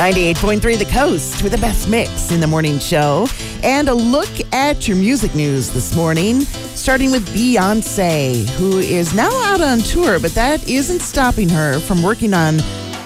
98.3 The Coast with the best mix in the morning show. And a look at your music news this morning, starting with Beyonce, who is now out on tour, but that isn't stopping her from working on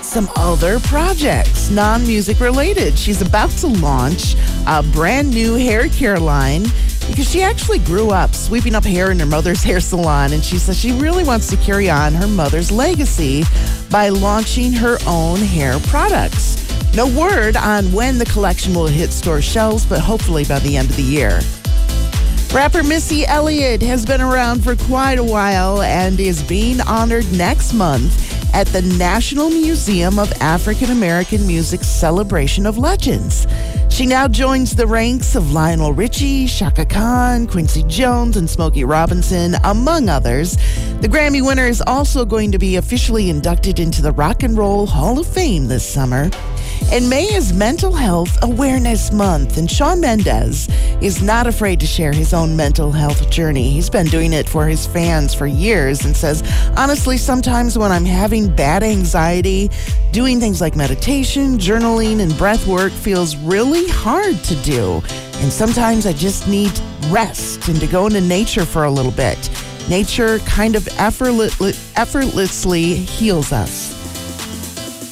some other projects, non music related. She's about to launch a brand new hair care line because she actually grew up sweeping up hair in her mother's hair salon, and she says she really wants to carry on her mother's legacy by launching her own hair products. No word on when the collection will hit store shelves, but hopefully by the end of the year. Rapper Missy Elliott has been around for quite a while and is being honored next month at the National Museum of African American Music's Celebration of Legends. She now joins the ranks of Lionel Richie, Chaka Khan, Quincy Jones, and Smokey Robinson, among others. The Grammy winner is also going to be officially inducted into the Rock and Roll Hall of Fame this summer. And May is Mental Health Awareness Month, and Shawn Mendes is not afraid to share his own mental health journey. He's been doing it for his fans for years and says, honestly, sometimes when I'm having bad anxiety, doing things like meditation, journaling, and breath work feels really hard to do. And sometimes I just need rest and to go into nature for a little bit. Nature kind of effortlessly heals us.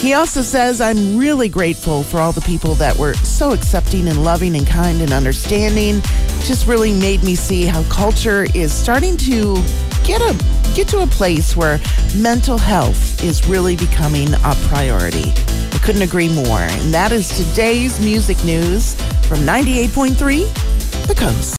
He also says, I'm really grateful for all the people that were so accepting and loving and kind and understanding. Just really made me see how culture is starting to get a get to a place where mental health is really becoming a priority. I couldn't agree more. And that is today's music news from 98.3 The Coast.